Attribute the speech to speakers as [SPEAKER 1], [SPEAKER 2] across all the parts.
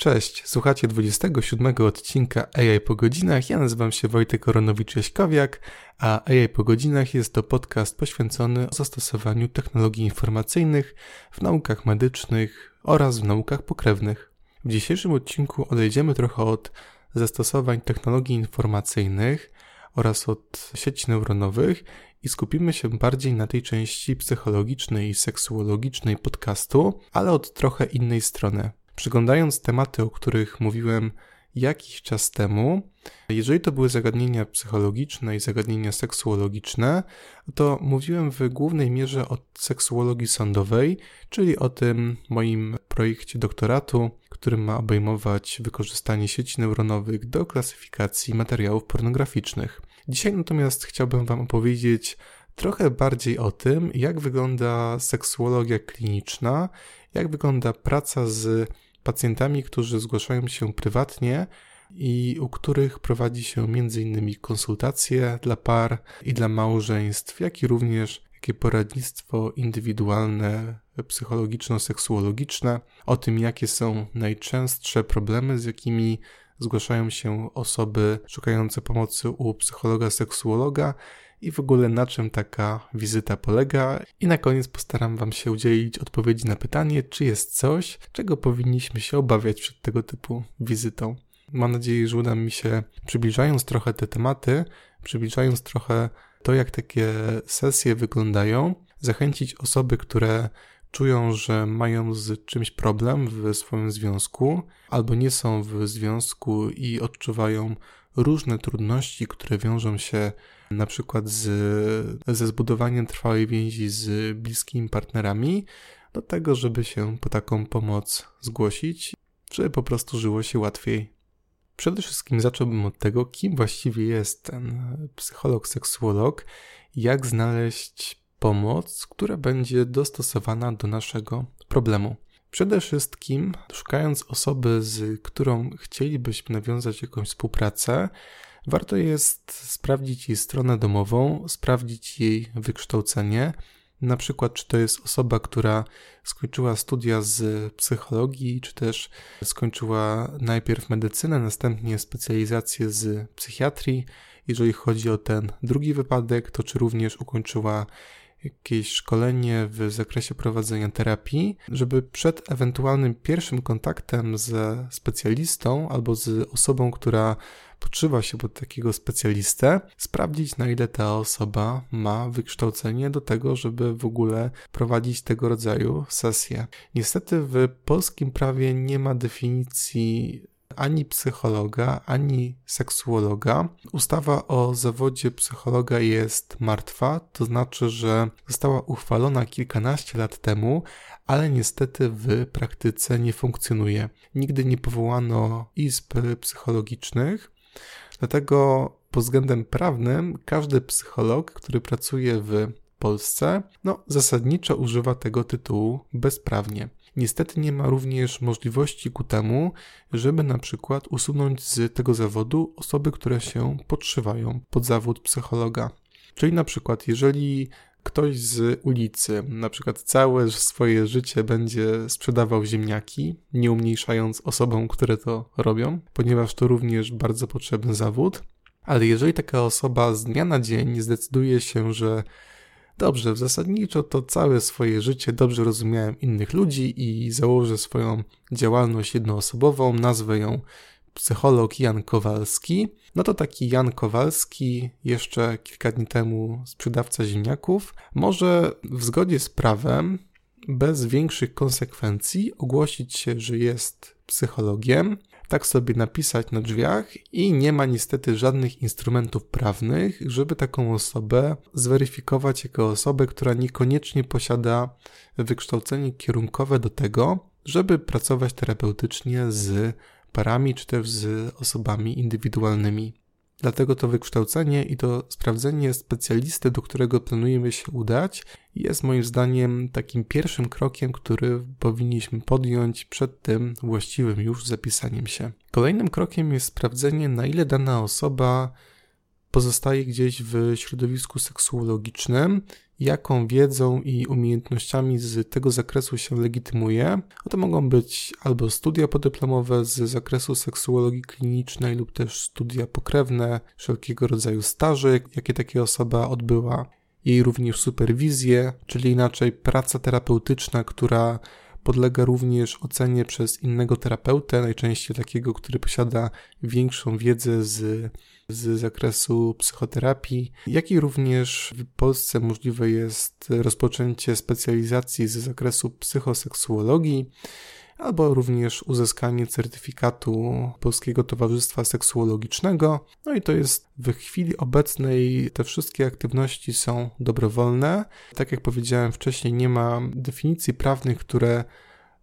[SPEAKER 1] Cześć, słuchacie 27 odcinka AI po godzinach. Ja nazywam się Wojtek Koronowicz-Jaśkowiak, a AI po godzinach jest to podcast poświęcony zastosowaniu technologii informacyjnych w naukach medycznych oraz w naukach pokrewnych. W dzisiejszym odcinku odejdziemy trochę od zastosowań technologii informacyjnych oraz od sieci neuronowych i skupimy się bardziej na tej części psychologicznej i seksuologicznej podcastu, ale od trochę innej strony. Przyglądając tematy, o których mówiłem jakiś czas temu, jeżeli to były zagadnienia psychologiczne i zagadnienia seksuologiczne, to mówiłem w głównej mierze o seksuologii sądowej, czyli o tym moim projekcie doktoratu, który ma obejmować wykorzystanie sieci neuronowych do klasyfikacji materiałów pornograficznych. Dzisiaj natomiast chciałbym Wam opowiedzieć trochę bardziej o tym, jak wygląda seksuologia kliniczna, jak wygląda praca z pacjentami, którzy zgłaszają się prywatnie i u których prowadzi się m.in. konsultacje dla par i dla małżeństw, jak i również takie poradnictwo indywidualne, psychologiczno-seksuologiczne o tym, jakie są najczęstsze problemy, z jakimi zgłaszają się osoby szukające pomocy u psychologa, seksuologa i w ogóle na czym taka wizyta polega. I na koniec postaram Wam się udzielić odpowiedzi na pytanie, czy jest coś, czego powinniśmy się obawiać przed tego typu wizytą. Mam nadzieję, że uda mi się, przybliżając trochę te tematy, przybliżając trochę to, jak takie sesje wyglądają, zachęcić osoby, które czują, że mają z czymś problem w swoim związku, albo nie są w związku i odczuwają różne trudności, które wiążą się na przykład z, ze zbudowaniem trwałej więzi z bliskimi partnerami, do tego, żeby się po taką pomoc zgłosić, żeby po prostu żyło się łatwiej. Przede wszystkim zacząłbym od tego, kim właściwie jest ten psycholog, seksuolog, jak znaleźć pomoc, która będzie dostosowana do naszego problemu. Przede wszystkim, szukając osoby, z którą chcielibyśmy nawiązać jakąś współpracę, warto jest sprawdzić jej stronę domową, sprawdzić jej wykształcenie. Na przykład, czy to jest osoba, która skończyła studia z psychologii, czy też skończyła najpierw medycynę, następnie specjalizację z psychiatrii. Jeżeli chodzi o ten drugi wypadek, to czy również ukończyła jakieś szkolenie w zakresie prowadzenia terapii, żeby przed ewentualnym pierwszym kontaktem ze specjalistą albo z osobą, która podszywa się pod takiego specjalistę, sprawdzić na ile ta osoba ma wykształcenie do tego, żeby w ogóle prowadzić tego rodzaju sesje. Niestety w polskim prawie nie ma definicji ani psychologa, ani seksuologa. Ustawa o zawodzie psychologa jest martwa, to znaczy, że została uchwalona kilkanaście lat temu, ale niestety w praktyce nie funkcjonuje. Nigdy nie powołano izb psychologicznych, dlatego pod względem prawnym każdy psycholog, który pracuje w Polsce, no zasadniczo używa tego tytułu bezprawnie. Niestety nie ma również możliwości ku temu, żeby na przykład usunąć z tego zawodu osoby, które się podszywają pod zawód psychologa. Czyli na przykład, jeżeli ktoś z ulicy na przykład całe swoje życie będzie sprzedawał ziemniaki, nie umniejszając osobom, które to robią, ponieważ to również bardzo potrzebny zawód, ale jeżeli taka osoba z dnia na dzień zdecyduje się, że Dobrze, zasadniczo to całe swoje życie dobrze rozumiałem innych ludzi i założę swoją działalność jednoosobową, nazwę ją psycholog Jan Kowalski. No to taki Jan Kowalski, jeszcze kilka dni temu sprzedawca ziemniaków, może w zgodzie z prawem, bez większych konsekwencji, ogłosić się, że jest psychologiem, tak sobie napisać na drzwiach i nie ma niestety żadnych instrumentów prawnych, żeby taką osobę zweryfikować jako osobę, która niekoniecznie posiada wykształcenie kierunkowe do tego, żeby pracować terapeutycznie z parami czy też z osobami indywidualnymi. Dlatego to wykształcenie i to sprawdzenie specjalisty, do którego planujemy się udać, jest moim zdaniem takim pierwszym krokiem, który powinniśmy podjąć przed tym właściwym już zapisaniem się. Kolejnym krokiem jest sprawdzenie, na ile dana osoba pozostaje gdzieś w środowisku seksuologicznym, jaką wiedzą i umiejętnościami z tego zakresu się legitymuje. To mogą być albo studia podyplomowe z zakresu seksuologii klinicznej lub też studia pokrewne, wszelkiego rodzaju staże, jakie taka osoba odbyła, jej również superwizję, czyli inaczej praca terapeutyczna, która podlega również ocenie przez innego terapeutę, najczęściej takiego, który posiada większą wiedzę z, z zakresu psychoterapii, jak i również w Polsce możliwe jest rozpoczęcie specjalizacji z zakresu psychoseksuologii albo również uzyskanie certyfikatu Polskiego Towarzystwa Seksuologicznego. No i to jest w chwili obecnej te wszystkie aktywności są dobrowolne. Tak jak powiedziałem wcześniej, nie ma definicji prawnych, które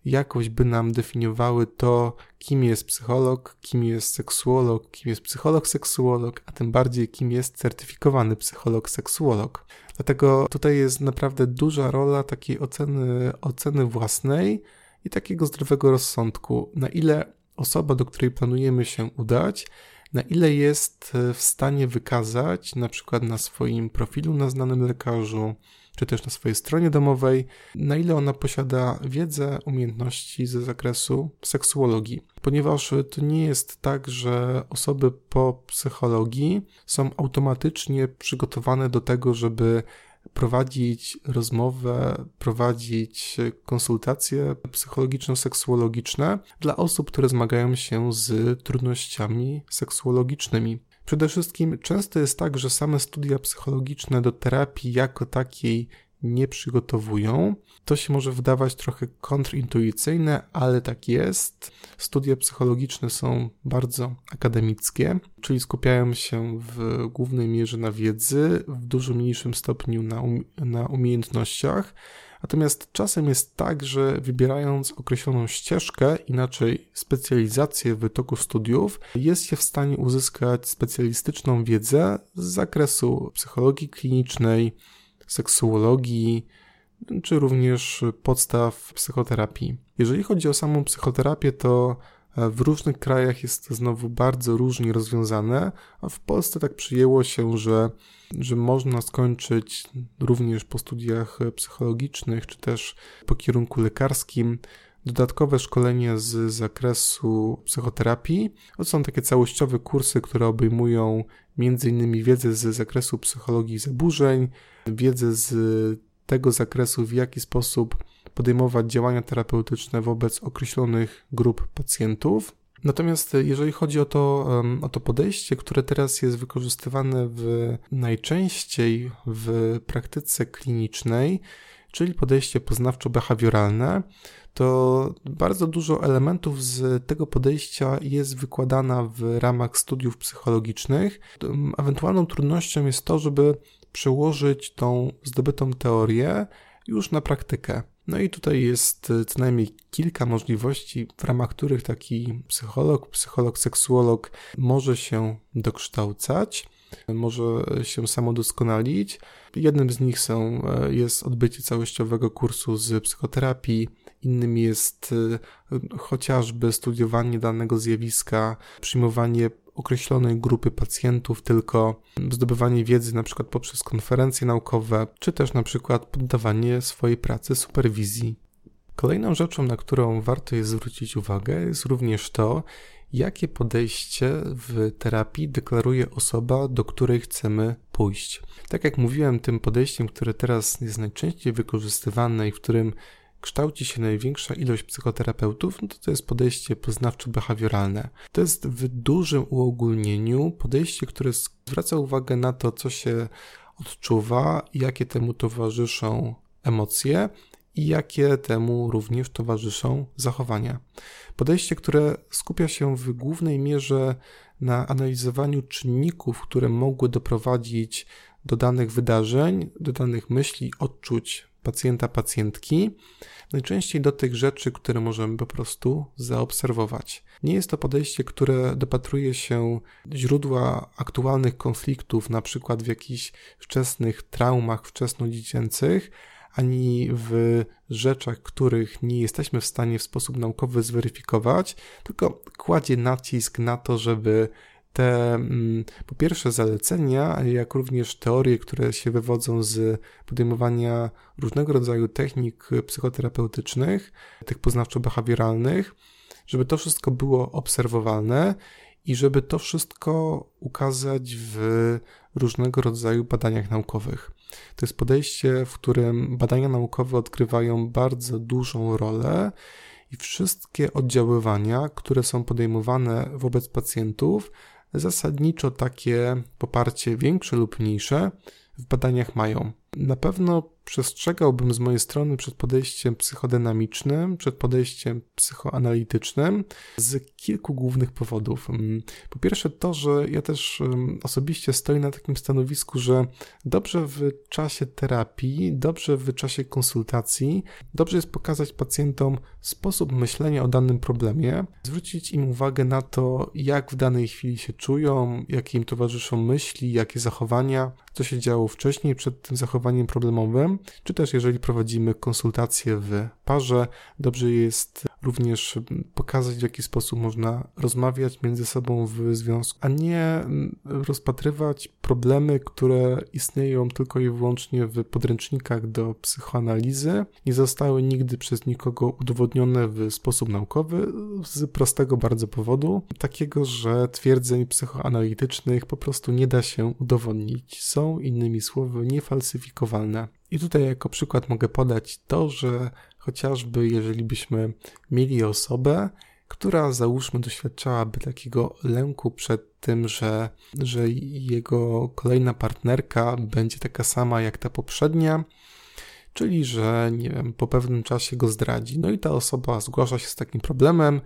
[SPEAKER 1] jakoś by nam definiowały to, kim jest psycholog, kim jest seksuolog, kim jest psycholog-seksuolog, a tym bardziej kim jest certyfikowany psycholog-seksuolog. Dlatego tutaj jest naprawdę duża rola takiej oceny, oceny własnej, i takiego zdrowego rozsądku, na ile osoba, do której planujemy się udać, na ile jest e, w stanie wykazać, na przykład na swoim profilu na znanym lekarzu, czy też na swojej stronie domowej, na ile ona posiada wiedzę, umiejętności ze zakresu seksuologii. Ponieważ to nie jest tak, że osoby po psychologii są automatycznie przygotowane do tego, żeby prowadzić rozmowę, prowadzić konsultacje psychologiczno-seksuologiczne dla osób, które zmagają się z trudnościami seksuologicznymi. Przede wszystkim często jest tak, że same studia psychologiczne do terapii jako takiej nie przygotowują. To się może wydawać trochę kontrintuicyjne, ale tak jest. Studia psychologiczne są bardzo akademickie, czyli skupiają się w głównej mierze na wiedzy, w dużo mniejszym stopniu na, um na umiejętnościach. Natomiast czasem jest tak, że wybierając określoną ścieżkę, inaczej specjalizację w toku studiów, jest się w stanie uzyskać specjalistyczną wiedzę z zakresu psychologii klinicznej, seksuologii, czy również podstaw psychoterapii. Jeżeli chodzi o samą psychoterapię, to e, w różnych krajach jest to znowu bardzo różnie rozwiązane, a w Polsce tak przyjęło się, że, że można skończyć również po studiach psychologicznych, czy też po kierunku lekarskim dodatkowe szkolenia z zakresu psychoterapii. To są takie całościowe kursy, które obejmują m.in. wiedzę z zakresu psychologii zaburzeń, wiedzę z tego zakresu, w jaki sposób podejmować działania terapeutyczne wobec określonych grup pacjentów. Natomiast jeżeli chodzi o to, o to podejście, które teraz jest wykorzystywane w, najczęściej w praktyce klinicznej, czyli podejście poznawczo-behawioralne, to bardzo dużo elementów z tego podejścia jest wykładana w ramach studiów psychologicznych. Ewentualną trudnością jest to, żeby przełożyć tą zdobytą teorię już na praktykę. No i tutaj jest co najmniej kilka możliwości, w ramach których taki psycholog, psycholog, seksuolog może się dokształcać, może się samodoskonalić. Jednym z nich są, jest odbycie całościowego kursu z psychoterapii, innym jest chociażby studiowanie danego zjawiska, przyjmowanie określonej grupy pacjentów, tylko zdobywanie wiedzy na przykład poprzez konferencje naukowe, czy też na przykład poddawanie swojej pracy superwizji. Kolejną rzeczą, na którą warto jest zwrócić uwagę, jest również to, jakie podejście w terapii deklaruje osoba, do której chcemy pójść. Tak jak mówiłem, tym podejściem, które teraz jest najczęściej wykorzystywane i w którym kształci się największa ilość psychoterapeutów, no to to jest podejście poznawczo-behawioralne. To jest w dużym uogólnieniu podejście, które zwraca uwagę na to, co się odczuwa, jakie temu towarzyszą emocje i jakie temu również towarzyszą zachowania. Podejście, które skupia się w głównej mierze na analizowaniu czynników, które mogły doprowadzić do danych wydarzeń, do danych myśli, odczuć pacjenta, pacjentki, najczęściej do tych rzeczy, które możemy po prostu zaobserwować. Nie jest to podejście, które dopatruje się źródła aktualnych konfliktów, na przykład w jakichś wczesnych traumach wczesnodziecięcych, ani w rzeczach, których nie jesteśmy w stanie w sposób naukowy zweryfikować, tylko kładzie nacisk na to, żeby te mm, po pierwsze zalecenia, jak również teorie, które się wywodzą z podejmowania różnego rodzaju technik psychoterapeutycznych, tych poznawczo-behawioralnych, żeby to wszystko było obserwowalne i żeby to wszystko ukazać w różnego rodzaju badaniach naukowych. To jest podejście, w którym badania naukowe odgrywają bardzo dużą rolę i wszystkie oddziaływania, które są podejmowane wobec pacjentów, zasadniczo takie poparcie większe lub mniejsze w badaniach mają. Na pewno przestrzegałbym z mojej strony przed podejściem psychodynamicznym, przed podejściem psychoanalitycznym z kilku głównych powodów. Mm, po pierwsze to, że ja też osobiście stoję na takim stanowisku, że dobrze w czasie terapii, dobrze w czasie konsultacji, dobrze jest pokazać pacjentom sposób myślenia o danym problemie, zwrócić im uwagę na to, jak w danej chwili się czują, jakie im towarzyszą myśli, jakie zachowania, co się działo wcześniej przed tym zachowaniem problemowym, czy też jeżeli prowadzimy konsultacje w parze, dobrze jest również pokazać, w jaki sposób można rozmawiać między sobą w związku, a nie mm, rozpatrywać problemy, które istnieją tylko i wyłącznie w podręcznikach do psychoanalizy, nie zostały nigdy przez nikogo udowodnione w sposób naukowy z prostego bardzo powodu, takiego, że twierdzeń psychoanalitycznych po prostu nie da się udowodnić. Są innymi słowy niefalsyfikowalne. I tutaj jako przykład mogę podać to, że chociażby jeżeli byśmy mieli osobę, która załóżmy doświadczałaby takiego lęku przed tym, że, że jego kolejna partnerka będzie taka sama jak ta poprzednia, czyli że nie wiem, po pewnym czasie go zdradzi. No i ta osoba zgłasza się z takim problemem,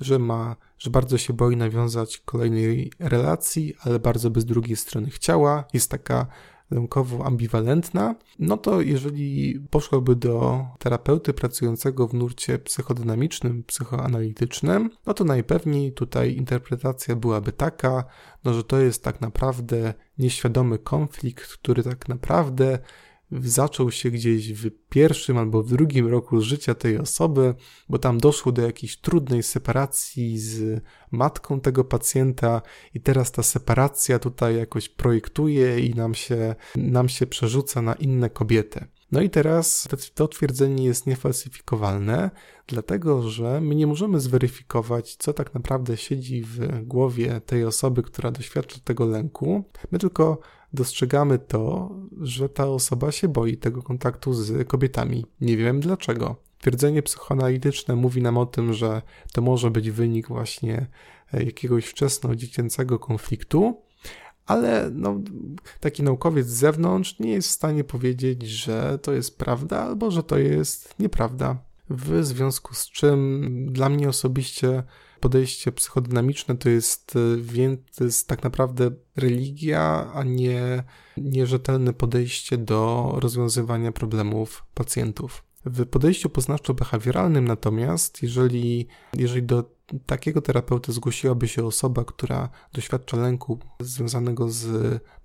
[SPEAKER 1] że ma, że bardzo się boi nawiązać kolejnej relacji, ale bardzo by z drugiej strony chciała. Jest taka lękowo ambiwalentna, no to jeżeli poszłoby do terapeuty pracującego w nurcie psychodynamicznym, psychoanalitycznym, no to najpewniej tutaj interpretacja byłaby taka, no że to jest tak naprawdę nieświadomy konflikt, który tak naprawdę zaczął się gdzieś w pierwszym albo w drugim roku życia tej osoby, bo tam doszło do jakiejś trudnej separacji z matką tego pacjenta i teraz ta separacja tutaj jakoś projektuje i nam się, nam się przerzuca na inne kobiety. No i teraz to twierdzenie jest niefalsyfikowalne, dlatego że my nie możemy zweryfikować, co tak naprawdę siedzi w głowie tej osoby, która doświadcza tego lęku. My tylko dostrzegamy to, że ta osoba się boi tego kontaktu z kobietami. Nie wiem dlaczego. Twierdzenie psychoanalityczne mówi nam o tym, że to może być wynik właśnie e, jakiegoś wczesno-dziecięcego konfliktu, ale no, taki naukowiec z zewnątrz nie jest w stanie powiedzieć, że to jest prawda albo że to jest nieprawda. W związku z czym dla mnie osobiście podejście psychodynamiczne to jest, e, to jest tak naprawdę religia, a nie nierzetelne podejście do rozwiązywania problemów pacjentów. W podejściu poznawczo-behawioralnym natomiast, jeżeli, jeżeli do takiego terapeuty zgłosiłaby się osoba, która doświadcza lęku związanego z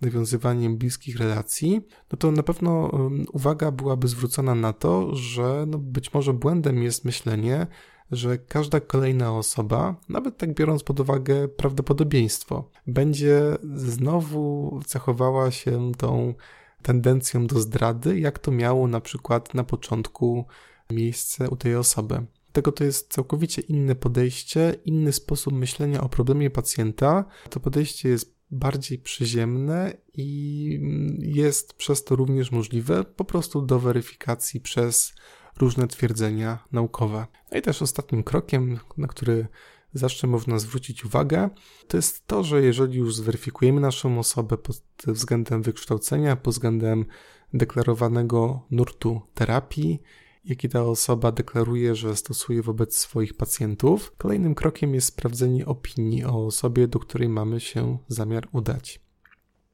[SPEAKER 1] nawiązywaniem bliskich relacji, no to na pewno uwaga byłaby zwrócona na to, że no być może błędem jest myślenie, że każda kolejna osoba, nawet tak biorąc pod uwagę prawdopodobieństwo, będzie znowu cechowała się tą tendencją do zdrady, jak to miało na przykład na początku miejsce u tej osoby. Tego to jest całkowicie inne podejście, inny sposób myślenia o problemie pacjenta. To podejście jest bardziej przyziemne i jest przez to również możliwe po prostu do weryfikacji przez różne twierdzenia naukowe. No i też ostatnim krokiem, na który zawsze można zwrócić uwagę, to jest to, że jeżeli już zweryfikujemy naszą osobę pod względem wykształcenia, pod względem deklarowanego nurtu terapii, jaki ta osoba deklaruje, że stosuje wobec swoich pacjentów, kolejnym krokiem jest sprawdzenie opinii o osobie, do której mamy się zamiar udać.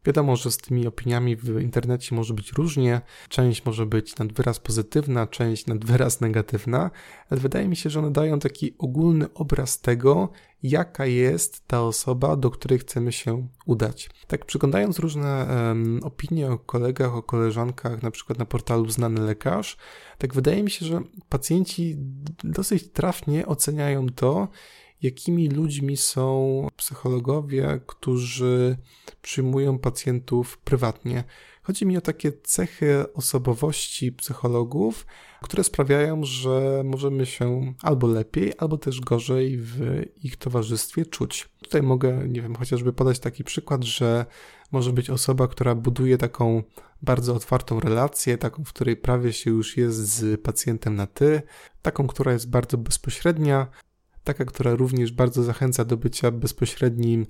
[SPEAKER 1] Wiadomo, że z tymi opiniami w internecie może być różnie. Część może być nad wyraz pozytywna, część nad wyraz negatywna, ale wydaje mi się, że one dają taki ogólny obraz tego, jaka jest ta osoba, do której chcemy się udać. Tak, przyglądając różne um, opinie o kolegach, o koleżankach, na przykład na portalu Znany Lekarz, tak wydaje mi się, że pacjenci dosyć trafnie oceniają to, jakimi ludźmi są psychologowie, którzy przyjmują pacjentów prywatnie. Chodzi mi o takie cechy osobowości psychologów, które sprawiają, że możemy się albo lepiej, albo też gorzej w ich towarzystwie czuć. Tutaj mogę, nie wiem, chociażby podać taki przykład, że może być osoba, która buduje taką bardzo otwartą relację, taką, w której prawie się już jest z pacjentem na ty, taką, która jest bardzo bezpośrednia, taka, która również bardzo zachęca do bycia bezpośrednim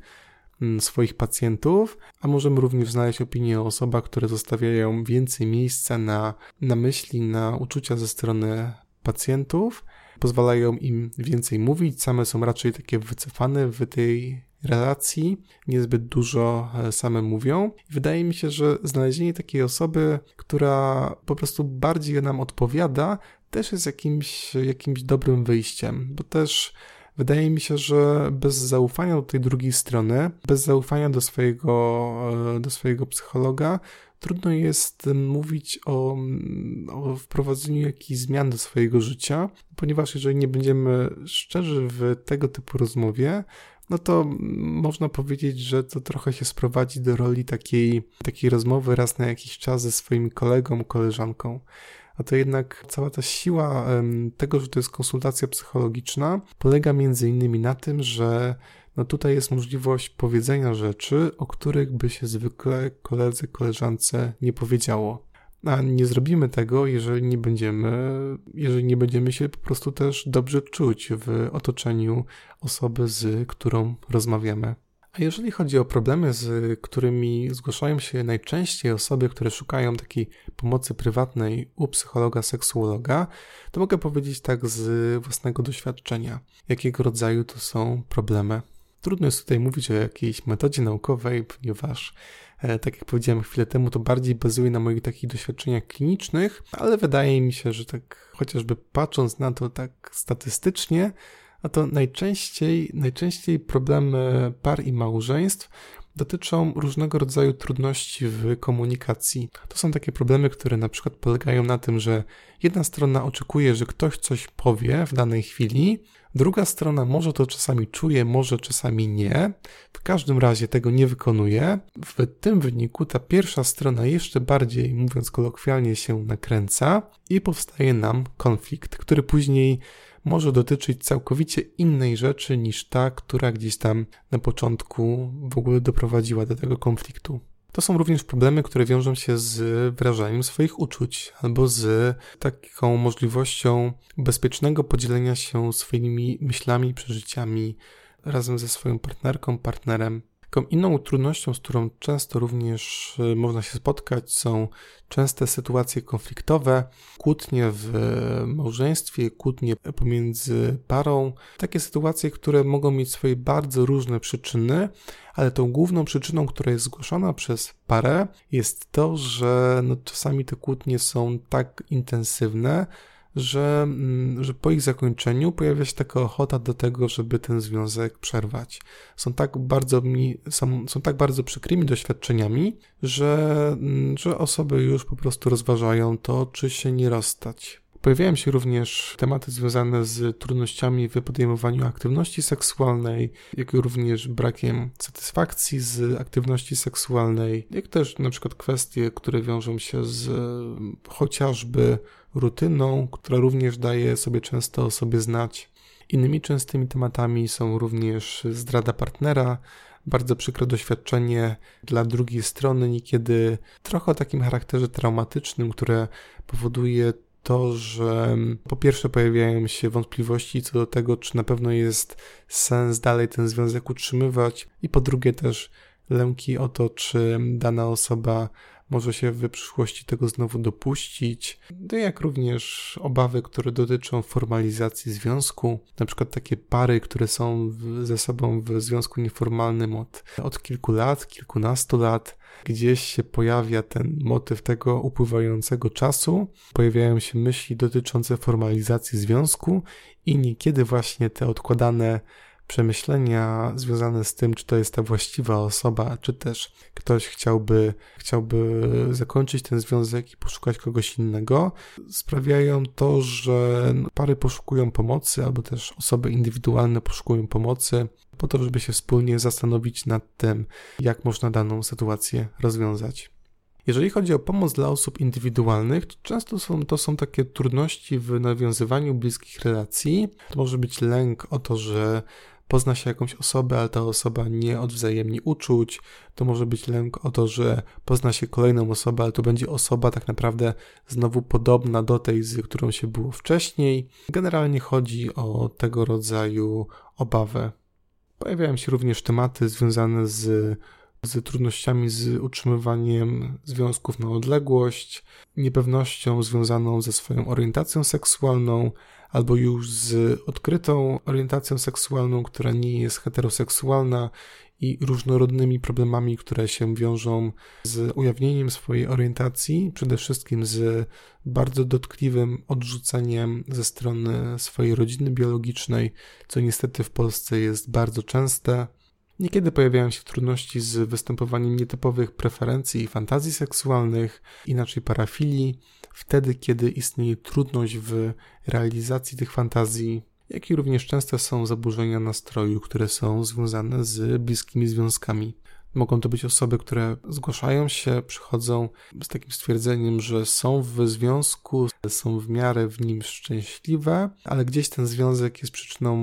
[SPEAKER 1] mm, swoich pacjentów, a możemy również znaleźć opinię o osobach, które zostawiają więcej miejsca na, na myśli, na uczucia ze strony pacjentów, pozwalają im więcej mówić, same są raczej takie wycofane w tej relacji, niezbyt dużo e, same mówią. Wydaje mi się, że znalezienie takiej osoby, która po prostu bardziej nam odpowiada, też jest jakimś, jakimś dobrym wyjściem, bo też wydaje mi się, że bez zaufania do tej drugiej strony, bez zaufania do swojego, e, do swojego psychologa, trudno jest mówić o, o wprowadzeniu jakichś zmian do swojego życia, ponieważ jeżeli nie będziemy szczerzy w tego typu rozmowie, no to można powiedzieć, że to trochę się sprowadzi do roli takiej, takiej rozmowy raz na jakiś czas ze swoim kolegą, koleżanką. A to jednak cała ta siła tego, że to jest konsultacja psychologiczna, polega między innymi na tym, że no tutaj jest możliwość powiedzenia rzeczy, o których by się zwykle koledze, koleżance nie powiedziało. A nie zrobimy tego, jeżeli nie będziemy, jeżeli nie będziemy się po prostu też dobrze czuć w otoczeniu osoby, z którą rozmawiamy. A jeżeli chodzi o problemy, z którymi zgłaszają się najczęściej osoby, które szukają takiej pomocy prywatnej u psychologa, seksuologa, to mogę powiedzieć tak z własnego doświadczenia, jakiego rodzaju to są problemy. Trudno jest tutaj mówić o jakiejś metodzie naukowej, ponieważ E, tak jak powiedziałem chwilę temu, to bardziej bazuje na moich takich doświadczeniach klinicznych, ale wydaje mi się, że tak chociażby patrząc na to tak statystycznie, a to najczęściej, najczęściej problemy par i małżeństw dotyczą różnego rodzaju trudności w komunikacji. To są takie problemy, które na przykład polegają na tym, że jedna strona oczekuje, że ktoś coś powie w danej chwili, druga strona może to czasami czuje, może czasami nie. W każdym razie tego nie wykonuje. W tym wyniku ta pierwsza strona jeszcze bardziej, mówiąc kolokwialnie, się nakręca i powstaje nam konflikt, który później może dotyczyć całkowicie innej rzeczy niż ta, która gdzieś tam na początku w ogóle doprowadziła do tego konfliktu. To są również problemy, które wiążą się z wyrażaniem swoich uczuć albo z taką możliwością bezpiecznego podzielenia się swoimi myślami, przeżyciami razem ze swoją partnerką, partnerem. Taką inną trudnością, z którą często również e, można się spotkać, są częste sytuacje konfliktowe, kłótnie w małżeństwie, kłótnie pomiędzy parą. Takie sytuacje, które mogą mieć swoje bardzo różne przyczyny, ale tą główną przyczyną, która jest zgłoszona przez parę, jest to, że no, czasami te kłótnie są tak intensywne, że, mm, że po ich zakończeniu pojawia się taka ochota do tego, żeby ten związek przerwać. Są tak bardzo, mi, są, są tak bardzo przykrymi doświadczeniami, że, mm, że osoby już po prostu rozważają to, czy się nie rozstać. Pojawiają się również tematy związane z trudnościami w podejmowaniu aktywności seksualnej, jak również brakiem satysfakcji z aktywności seksualnej, jak też na przykład kwestie, które wiążą się z chociażby rutyną, która również daje sobie często o sobie znać. Innymi częstymi tematami są również zdrada partnera, bardzo przykre doświadczenie dla drugiej strony, niekiedy trochę o takim charakterze traumatycznym, które powoduje to, że po pierwsze pojawiają się wątpliwości co do tego, czy na pewno jest sens dalej ten związek utrzymywać, i po drugie też lęki o to, czy dana osoba może się w przyszłości tego znowu dopuścić, no jak również obawy, które dotyczą formalizacji związku, na przykład takie pary, które są ze sobą w związku nieformalnym od, od kilku lat, kilkunastu lat, gdzieś się pojawia ten motyw tego upływającego czasu, pojawiają się myśli dotyczące formalizacji związku i niekiedy właśnie te odkładane przemyślenia związane z tym, czy to jest ta właściwa osoba, czy też ktoś chciałby, chciałby zakończyć ten związek i poszukać kogoś innego, sprawiają to, że pary poszukują pomocy, albo też osoby indywidualne poszukują pomocy, po to, żeby się wspólnie zastanowić nad tym, jak można daną sytuację rozwiązać. Jeżeli chodzi o pomoc dla osób indywidualnych, to często są, to są takie trudności w nawiązywaniu bliskich relacji. To może być lęk o to, że pozna się jakąś osobę, ale ta osoba nie odwzajemni uczuć. To może być lęk o to, że pozna się kolejną osobę, ale to będzie osoba tak naprawdę znowu podobna do tej, z którą się było wcześniej. Generalnie chodzi o tego rodzaju obawę. Pojawiają się również tematy związane z z trudnościami z utrzymywaniem związków na odległość, niepewnością związaną ze swoją orientacją seksualną, albo już z odkrytą orientacją seksualną, która nie jest heteroseksualna i różnorodnymi problemami, które się wiążą z ujawnieniem swojej orientacji, przede wszystkim z bardzo dotkliwym odrzuceniem ze strony swojej rodziny biologicznej, co niestety w Polsce jest bardzo częste. Niekiedy pojawiają się trudności z występowaniem nietypowych preferencji i fantazji seksualnych, inaczej parafilii, wtedy kiedy istnieje trudność w realizacji tych fantazji, jak i również częste są zaburzenia nastroju, które są związane z bliskimi związkami. Mogą to być osoby, które zgłaszają się, przychodzą z takim stwierdzeniem, że są w związku, są w miarę w nim szczęśliwe, ale gdzieś ten związek jest przyczyną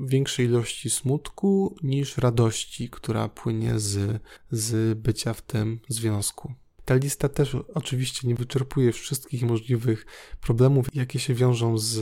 [SPEAKER 1] większej ilości smutku niż radości, która płynie z, z bycia w tym związku. Ta lista też oczywiście nie wyczerpuje wszystkich możliwych problemów, jakie się wiążą z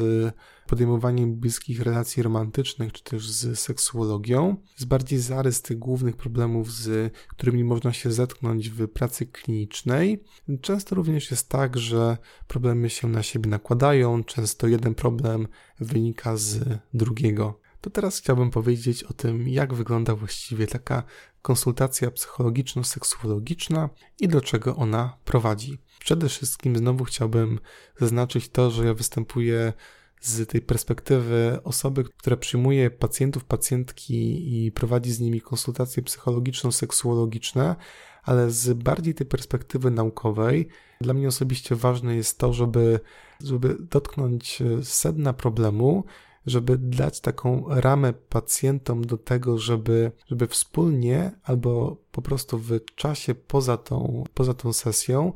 [SPEAKER 1] podejmowaniem bliskich relacji romantycznych, czy też z seksuologią. Z bardziej zarys tych głównych problemów, z którymi można się zetknąć w pracy klinicznej. Często również jest tak, że problemy się na siebie nakładają, często jeden problem wynika z drugiego. To teraz chciałbym powiedzieć o tym, jak wygląda właściwie taka konsultacja psychologiczno-seksuologiczna i do czego ona prowadzi. Przede wszystkim znowu chciałbym zaznaczyć to, że ja występuję z tej perspektywy osoby, która przyjmuje pacjentów, pacjentki i prowadzi z nimi konsultacje psychologiczno-seksuologiczne, ale z bardziej tej perspektywy naukowej, dla mnie osobiście ważne jest to, żeby, żeby dotknąć sedna problemu żeby dać taką ramę pacjentom do tego, żeby, żeby wspólnie albo po prostu w czasie poza tą, poza tą sesją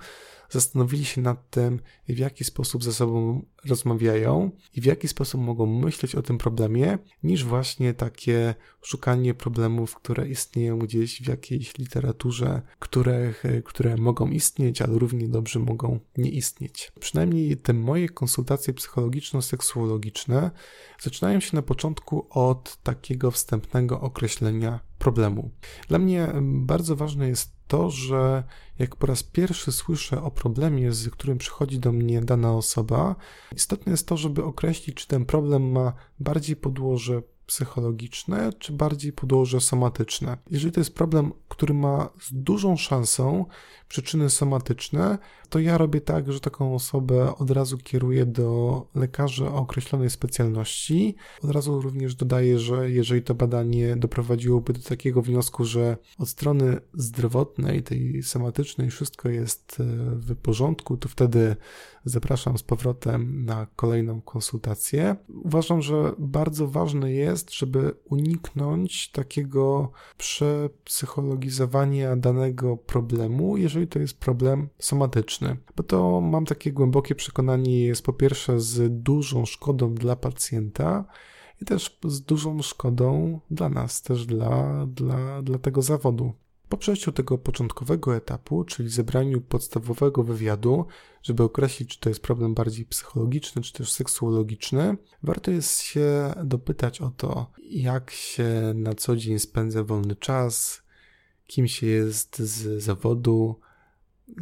[SPEAKER 1] zastanowili się nad tym, w jaki sposób ze sobą rozmawiają i w jaki sposób mogą myśleć o tym problemie, niż właśnie takie szukanie problemów, które istnieją gdzieś w jakiejś literaturze, które, które mogą istnieć, ale równie dobrze mogą nie istnieć. Przynajmniej te moje konsultacje psychologiczno-seksuologiczne zaczynają się na początku od takiego wstępnego określenia problemu. Dla mnie bardzo ważne jest to, że jak po raz pierwszy słyszę o problemie, z którym przychodzi do mnie dana osoba, istotne jest to, żeby określić, czy ten problem ma bardziej podłoże psychologiczne, czy bardziej podłoże somatyczne. Jeżeli to jest problem, który ma z dużą szansą przyczyny somatyczne, to ja robię tak, że taką osobę od razu kieruję do lekarza o określonej specjalności. Od razu również dodaję, że jeżeli to badanie doprowadziłoby do takiego wniosku, że od strony zdrowotnej, tej somatycznej, wszystko jest e, w porządku, to wtedy zapraszam z powrotem na kolejną konsultację. Uważam, że bardzo ważne jest, żeby uniknąć takiego przepsychologizowania danego problemu, jeżeli to jest problem somatyczny bo to mam takie głębokie przekonanie, jest po pierwsze z dużą szkodą dla pacjenta i też z dużą szkodą dla nas, też dla, dla, dla tego zawodu. Po przejściu tego początkowego etapu, czyli zebraniu podstawowego wywiadu, żeby określić, czy to jest problem bardziej psychologiczny, czy też seksuologiczny, warto jest się dopytać o to, jak się na co dzień spędza wolny czas, kim się jest z zawodu,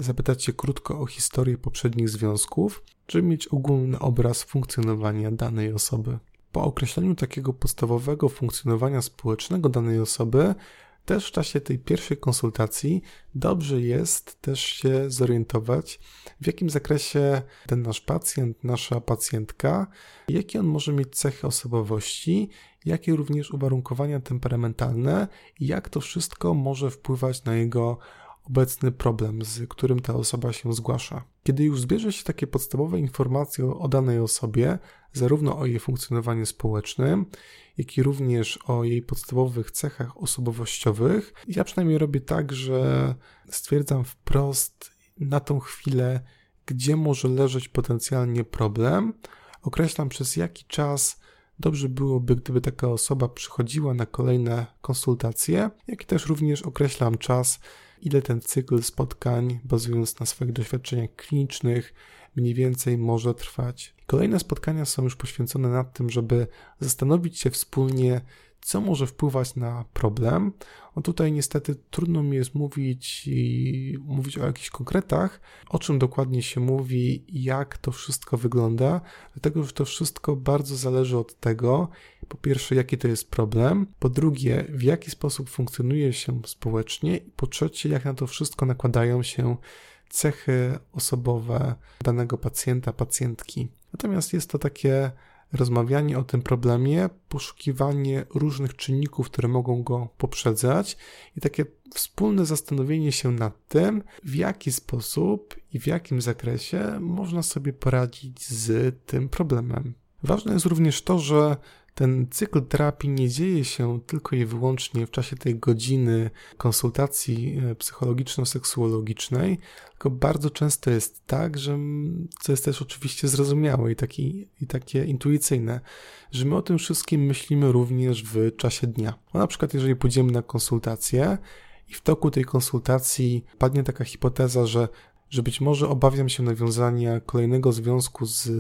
[SPEAKER 1] zapytać się krótko o historię poprzednich związków, żeby mieć ogólny obraz funkcjonowania danej osoby. Po określeniu takiego podstawowego funkcjonowania społecznego danej osoby, też w czasie tej pierwszej konsultacji dobrze jest też się zorientować, w jakim zakresie ten nasz pacjent, nasza pacjentka, jakie on może mieć cechy osobowości jak i również uwarunkowania temperamentalne i jak to wszystko może wpływać na jego obecny problem, z którym ta osoba się zgłasza. Kiedy już zbierze się takie podstawowe informacje o danej osobie, zarówno o jej funkcjonowaniu społecznym, jak i również o jej podstawowych cechach osobowościowych, ja przynajmniej robię tak, że stwierdzam wprost na tą chwilę, gdzie może leżeć potencjalnie problem, określam przez jaki czas dobrze byłoby, gdyby taka osoba przychodziła na kolejne konsultacje, jak i też również określam czas, ile ten cykl spotkań, bazując na swoich doświadczeniach klinicznych, mniej więcej może trwać. Kolejne spotkania są już poświęcone na tym, żeby zastanowić się wspólnie, co może wpływać na problem. O tutaj niestety trudno mi jest mówić i mówić o jakichś konkretach, o czym dokładnie się mówi, jak to wszystko wygląda, dlatego że to wszystko bardzo zależy od tego, po pierwsze, jaki to jest problem, po drugie, w jaki sposób funkcjonuje się społecznie i po trzecie, jak na to wszystko nakładają się cechy osobowe danego pacjenta, pacjentki. Natomiast jest to takie rozmawianie o tym problemie, poszukiwanie różnych czynników, które mogą go poprzedzać i takie wspólne zastanowienie się nad tym, w jaki sposób i w jakim zakresie można sobie poradzić z tym problemem. Ważne jest również to, że ten cykl terapii nie dzieje się tylko i wyłącznie w czasie tej godziny konsultacji e, psychologiczno-seksuologicznej, tylko bardzo często jest tak, że, co jest też oczywiście zrozumiałe i, taki, i takie intuicyjne, że my o tym wszystkim myślimy również w czasie dnia. Bo na przykład, jeżeli pójdziemy na konsultację i w toku tej konsultacji padnie taka hipoteza, że, że być może obawiam się nawiązania kolejnego związku z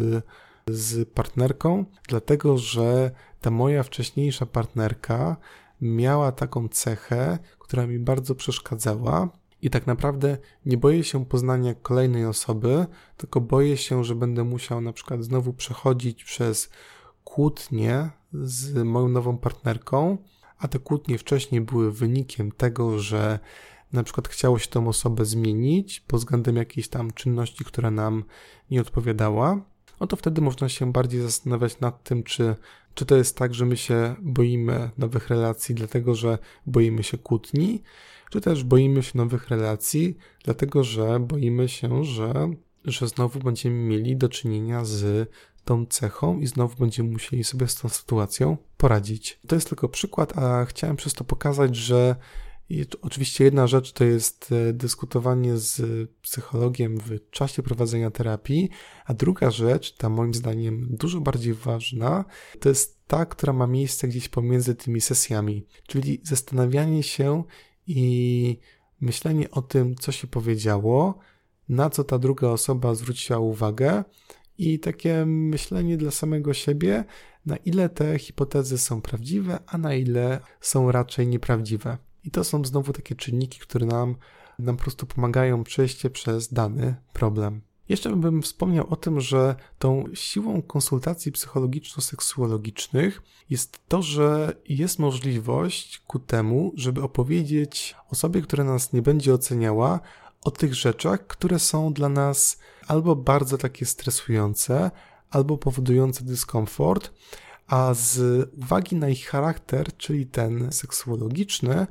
[SPEAKER 1] z partnerką, dlatego że ta moja wcześniejsza partnerka miała taką cechę, która mi bardzo przeszkadzała. I tak naprawdę nie boję się poznania kolejnej osoby, tylko boję się, że będę musiał na przykład znowu przechodzić przez kłótnie z moją nową partnerką, a te kłótnie wcześniej były wynikiem tego, że na przykład chciało się tą osobę zmienić pod względem jakiejś tam czynności, która nam nie odpowiadała no to wtedy można się bardziej zastanawiać nad tym, czy, czy to jest tak, że my się boimy nowych relacji, dlatego że boimy się kłótni, czy też boimy się nowych relacji, dlatego że boimy się, że, że znowu będziemy mieli do czynienia z tą cechą i znowu będziemy musieli sobie z tą sytuacją poradzić. To jest tylko przykład, a chciałem przez to pokazać, że i oczywiście jedna rzecz to jest e, dyskutowanie z psychologiem w czasie prowadzenia terapii, a druga rzecz, ta moim zdaniem dużo bardziej ważna, to jest ta, która ma miejsce gdzieś pomiędzy tymi sesjami, czyli zastanawianie się i myślenie o tym, co się powiedziało, na co ta druga osoba zwróciła uwagę i takie myślenie dla samego siebie, na ile te hipotezy są prawdziwe, a na ile są raczej nieprawdziwe. I to są znowu takie czynniki, które nam, nam po prostu pomagają przejście przez dany problem. Jeszcze bym wspomniał o tym, że tą siłą konsultacji psychologiczno-seksuologicznych jest to, że jest możliwość ku temu, żeby opowiedzieć osobie, która nas nie będzie oceniała, o tych rzeczach, które są dla nas albo bardzo takie stresujące, albo powodujące dyskomfort, a z uwagi na ich charakter, czyli ten seksuologiczny,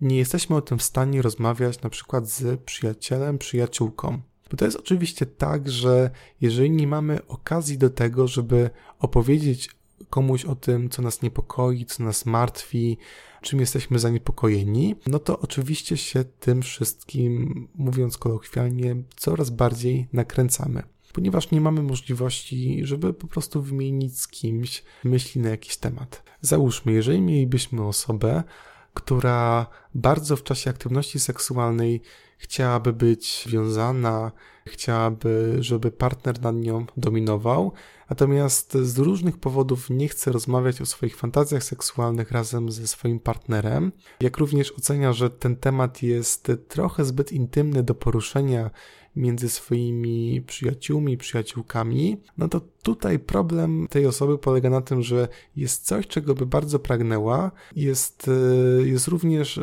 [SPEAKER 1] nie jesteśmy o tym w stanie rozmawiać na przykład z przyjacielem, przyjaciółką. Bo to jest oczywiście tak, że jeżeli nie mamy okazji do tego, żeby opowiedzieć komuś o tym, co nas niepokoi, co nas martwi, czym jesteśmy zaniepokojeni, no to oczywiście się tym wszystkim, mówiąc kolokwialnie, coraz bardziej nakręcamy ponieważ nie mamy możliwości, żeby po prostu wymienić z kimś myśli na jakiś temat. Załóżmy, jeżeli mielibyśmy osobę, która bardzo w czasie aktywności seksualnej chciałaby być wiązana, chciałaby, żeby partner nad nią dominował, natomiast z różnych powodów nie chce rozmawiać o swoich fantazjach seksualnych razem ze swoim partnerem, jak również ocenia, że ten temat jest trochę zbyt intymny do poruszenia między swoimi przyjaciółmi, przyjaciółkami, no to tutaj problem tej osoby polega na tym, że jest coś, czego by bardzo pragnęła, jest, e, jest również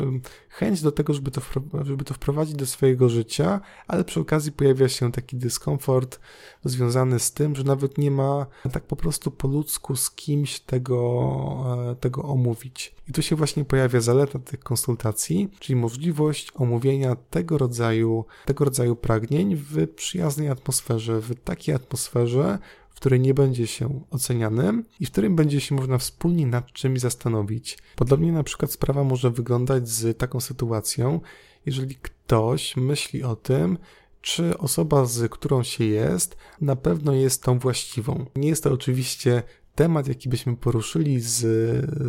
[SPEAKER 1] chęć do tego, żeby to, żeby to wprowadzić do swojego życia, ale przy okazji pojawia się taki dyskomfort związany z tym, że nawet nie ma tak po prostu po ludzku z kimś tego, e, tego omówić. I tu się właśnie pojawia zaleta tych konsultacji, czyli możliwość omówienia tego rodzaju, tego rodzaju pragnień w przyjaznej atmosferze, w takiej atmosferze, w której nie będzie się ocenianym i w którym będzie się można wspólnie nad czymś zastanowić. Podobnie na przykład sprawa może wyglądać z taką sytuacją, jeżeli ktoś myśli o tym, czy osoba, z którą się jest, na pewno jest tą właściwą. Nie jest to oczywiście temat, jaki byśmy poruszyli z,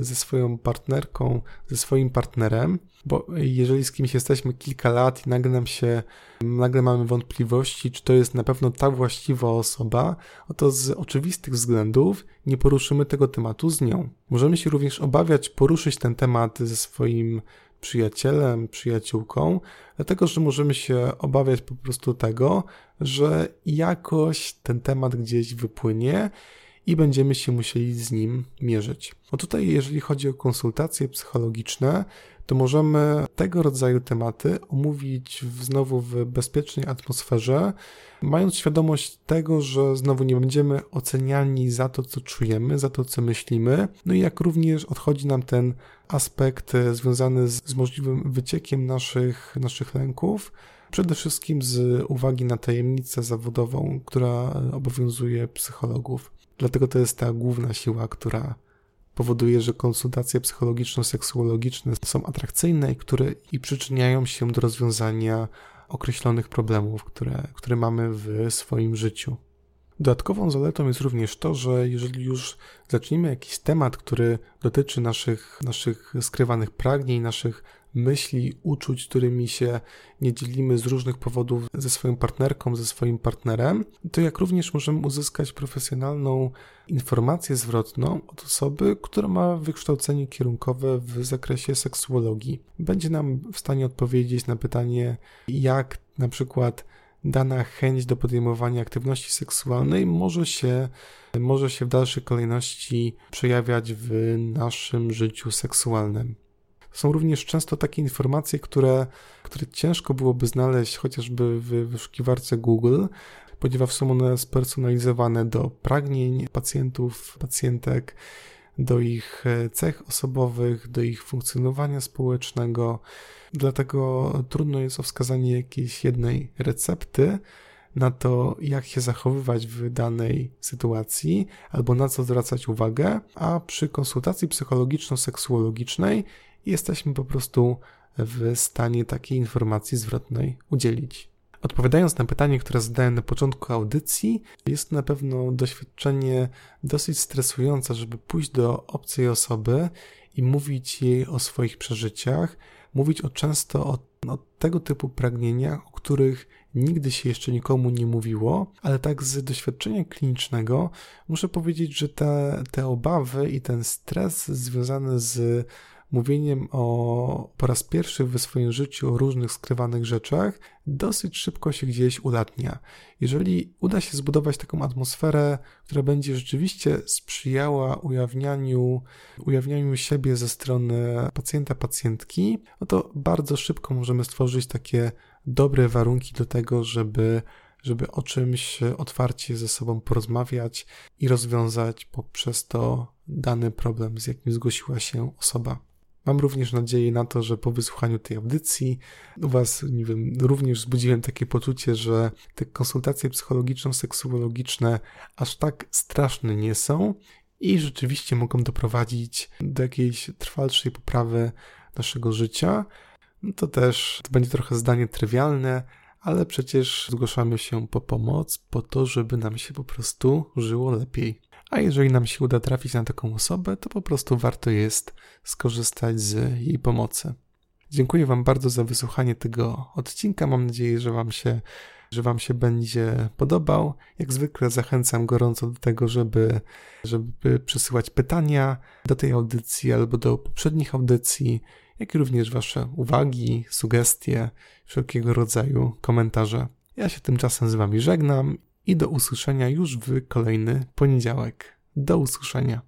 [SPEAKER 1] ze swoją partnerką, ze swoim partnerem, bo jeżeli z kimś jesteśmy kilka lat i nagle nam się, nagle mamy wątpliwości, czy to jest na pewno ta właściwa osoba, to z oczywistych względów nie poruszymy tego tematu z nią. Możemy się również obawiać poruszyć ten temat ze swoim przyjacielem, przyjaciółką, dlatego że możemy się obawiać po prostu tego, że jakoś ten temat gdzieś wypłynie i będziemy się musieli z nim mierzyć. No tutaj, jeżeli chodzi o konsultacje psychologiczne, to możemy tego rodzaju tematy omówić w, znowu w bezpiecznej atmosferze, mając świadomość tego, że znowu nie będziemy oceniani za to, co czujemy, za to, co myślimy, no i jak również odchodzi nam ten aspekt związany z, z możliwym wyciekiem naszych, naszych lęków, przede wszystkim z uwagi na tajemnicę zawodową, która obowiązuje psychologów. Dlatego to jest ta główna siła, która powoduje, że konsultacje psychologiczno-seksuologiczne są atrakcyjne i, które, i przyczyniają się do rozwiązania określonych problemów, które, które mamy w swoim życiu. Dodatkową zaletą jest również to, że jeżeli już zaczniemy jakiś temat, który dotyczy naszych, naszych skrywanych pragnień, naszych myśli, uczuć, którymi się nie dzielimy z różnych powodów ze swoją partnerką, ze swoim partnerem, to jak również możemy uzyskać profesjonalną informację zwrotną od osoby, która ma wykształcenie kierunkowe w zakresie seksuologii. Będzie nam w stanie odpowiedzieć na pytanie, jak na przykład dana chęć do podejmowania aktywności seksualnej może się, może się w dalszej kolejności przejawiać w naszym życiu seksualnym. Są również często takie informacje, które, które ciężko byłoby znaleźć chociażby w wyszukiwarce Google, ponieważ są one spersonalizowane do pragnień pacjentów, pacjentek, do ich e, cech osobowych, do ich funkcjonowania społecznego. Dlatego trudno jest o wskazanie jakiejś jednej recepty na to, jak się zachowywać w danej sytuacji albo na co zwracać uwagę, a przy konsultacji psychologiczno-seksuologicznej jesteśmy po prostu w stanie takiej informacji zwrotnej udzielić. Odpowiadając na pytanie, które zadałem na początku audycji, jest to na pewno doświadczenie dosyć stresujące, żeby pójść do obcej osoby i mówić jej o swoich przeżyciach, mówić o często o, o tego typu pragnieniach, o których nigdy się jeszcze nikomu nie mówiło, ale tak z doświadczenia klinicznego muszę powiedzieć, że te, te obawy i ten stres związany z mówieniem o po raz pierwszy w swoim życiu o różnych skrywanych rzeczach dosyć szybko się gdzieś ulatnia. Jeżeli uda się zbudować taką atmosferę, która będzie rzeczywiście sprzyjała ujawnianiu, ujawnianiu siebie ze strony pacjenta, pacjentki, no to bardzo szybko możemy stworzyć takie dobre warunki do tego, żeby żeby o czymś otwarcie ze sobą porozmawiać i rozwiązać poprzez to dany problem, z jakim zgłosiła się osoba. Mam również nadzieję na to, że po wysłuchaniu tej audycji u Was, nie wiem, również wzbudziłem takie poczucie, że te konsultacje psychologiczno-seksuologiczne aż tak straszne nie są i rzeczywiście mogą doprowadzić do jakiejś trwalszej poprawy naszego życia. No to też to będzie trochę zdanie trywialne, ale przecież zgłaszamy się po pomoc, po to, żeby nam się po prostu żyło lepiej. A jeżeli nam się uda trafić na taką osobę, to po prostu warto jest skorzystać z jej pomocy. Dziękuję Wam bardzo za wysłuchanie tego odcinka. Mam nadzieję, że Wam się, że Wam się będzie podobał. Jak zwykle zachęcam gorąco do tego, żeby, żeby przesyłać pytania do tej audycji albo do poprzednich audycji, jak i również Wasze uwagi, sugestie, wszelkiego rodzaju komentarze. Ja się tymczasem z Wami żegnam i do usłyszenia już w kolejny poniedziałek. Do usłyszenia.